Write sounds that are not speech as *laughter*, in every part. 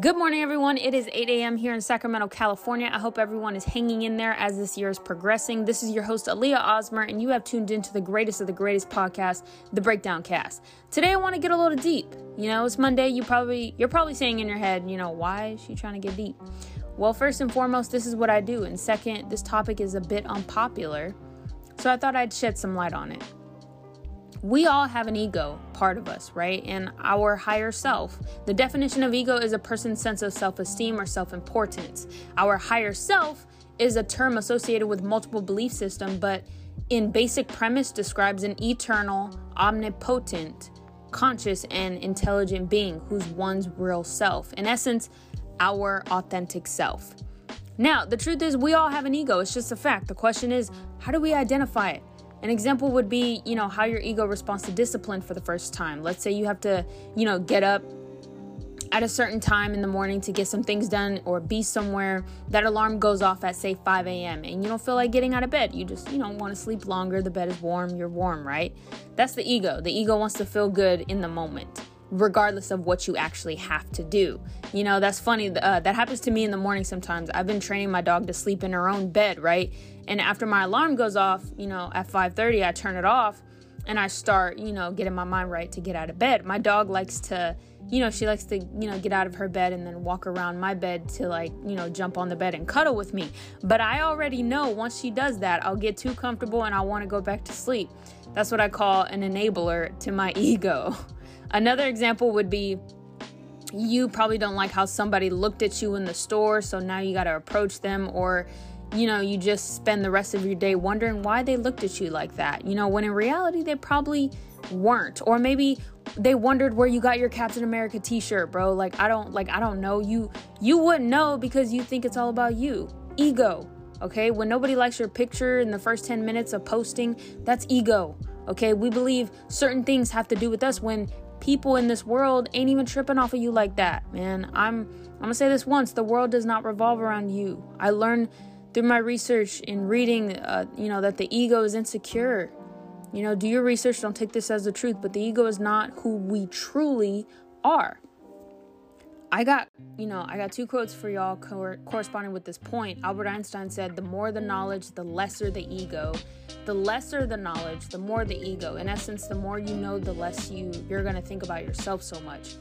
Good morning, everyone. It is 8 a.m. here in Sacramento, California. I hope everyone is hanging in there as this year is progressing. This is your host, Aaliyah Ausmer, and you have tuned into the greatest of the greatest podcast, The Breakdown Cast. Today, I want to get a little deep. You know, it's Monday. You probably you're probably saying in your head, you know, why is she trying to get deep? Well, first and foremost, this is what I do, and second, this topic is a bit unpopular, so I thought I'd shed some light on it we all have an ego part of us, right? And our higher self. The definition of ego is a person's sense of self esteem or self importance. Our higher self is a term associated with multiple belief systems, but in basic premise describes an eternal, omnipotent, conscious, and intelligent being who's one's real self. In essence, our authentic self. Now, the truth is, we all have an ego. It's just a fact. The question is, how do we identify it? An example would be, you know, how your ego responds to discipline for the first time. Let's say you have to, you know, get up at a certain time in the morning to get some things done or be somewhere. That alarm goes off at, say, 5 a.m. and you don't feel like getting out of bed. You just, you know, want to sleep longer. The bed is warm. You're warm, right? That's the ego. The ego wants to feel good in the moment regardless of what you actually have to do. You know, that's funny. Uh, that happens to me in the morning sometimes. I've been training my dog to sleep in her own bed, right? And after my alarm goes off, you know, at 5:30, I turn it off and I start, you know, getting my mind right to get out of bed. My dog likes to, you know, she likes to, you know, get out of her bed and then walk around my bed to like, you know, jump on the bed and cuddle with me. But I already know once she does that, I'll get too comfortable and I want to go back to sleep. That's what I call an enabler to my *laughs* ego. Another example would be you probably don't like how somebody looked at you in the store, so now you got to approach them, or you know, you just spend the rest of your day wondering why they looked at you like that. You know, when in reality, they probably weren't. Or maybe they wondered where you got your Captain America t-shirt, bro. Like I don't like I don't know. You you wouldn't know because you think it's all about you. Ego. Okay? When nobody likes your picture in the first 10 minutes of posting, that's ego. Okay? We believe certain things have to do with us when people in this world ain't even tripping off of you like that, man. I'm I'm gonna say this once: the world does not revolve around you. I learned through my research in reading, uh, you know, that the ego is insecure. You know, do your research. Don't take this as the truth, but the ego is not who we truly are. I got, you know, I got two quotes for y'all co- corresponding with this point. Albert Einstein said, "The more the knowledge, the lesser the ego. The lesser the knowledge, the more the ego. In essence, the more you know, the less you you're going to think about yourself so much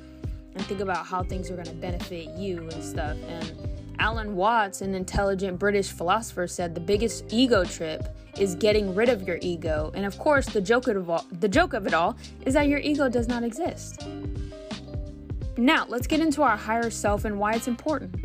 and think about how things are going to benefit you and stuff." And Alan Watts, an intelligent British philosopher, said the biggest ego trip is getting rid of your ego. And of course, the joke of all, the joke of it all is that your ego does not exist. Now, let's get into our higher self and why it's important.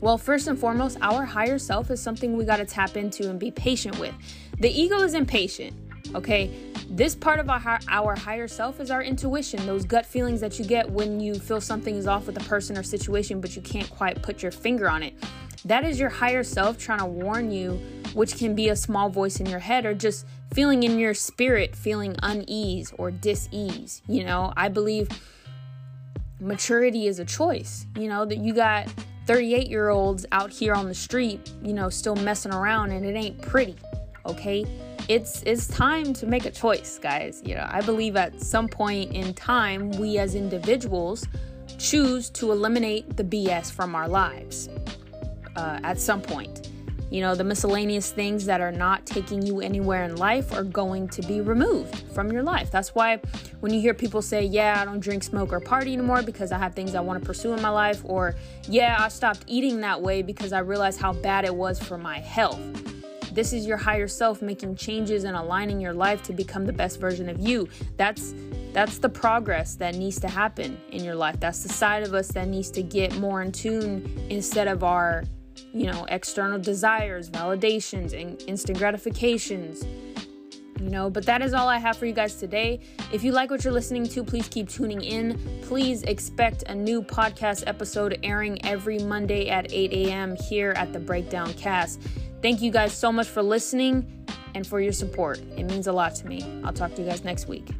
Well, first and foremost, our higher self is something we got to tap into and be patient with. The ego is impatient, okay? This part of our, our higher self is our intuition, those gut feelings that you get when you feel something is off with a person or situation, but you can't quite put your finger on it. That is your higher self trying to warn you, which can be a small voice in your head or just feeling in your spirit, feeling unease or dis ease. You know, I believe maturity is a choice. You know, that you got 38 year olds out here on the street, you know, still messing around and it ain't pretty. Okay? It's it's time to make a choice, guys. You know, I believe at some point in time we as individuals choose to eliminate the BS from our lives. Uh, at some point. You know, the miscellaneous things that are not taking you anywhere in life are going to be removed from your life. That's why when you hear people say, Yeah, I don't drink, smoke, or party anymore because I have things I want to pursue in my life, or Yeah, I stopped eating that way because I realized how bad it was for my health. This is your higher self making changes and aligning your life to become the best version of you. That's that's the progress that needs to happen in your life. That's the side of us that needs to get more in tune instead of our you know, external desires, validations, and instant gratifications. You know, but that is all I have for you guys today. If you like what you're listening to, please keep tuning in. Please expect a new podcast episode airing every Monday at 8 a.m. here at the Breakdown Cast. Thank you guys so much for listening and for your support. It means a lot to me. I'll talk to you guys next week.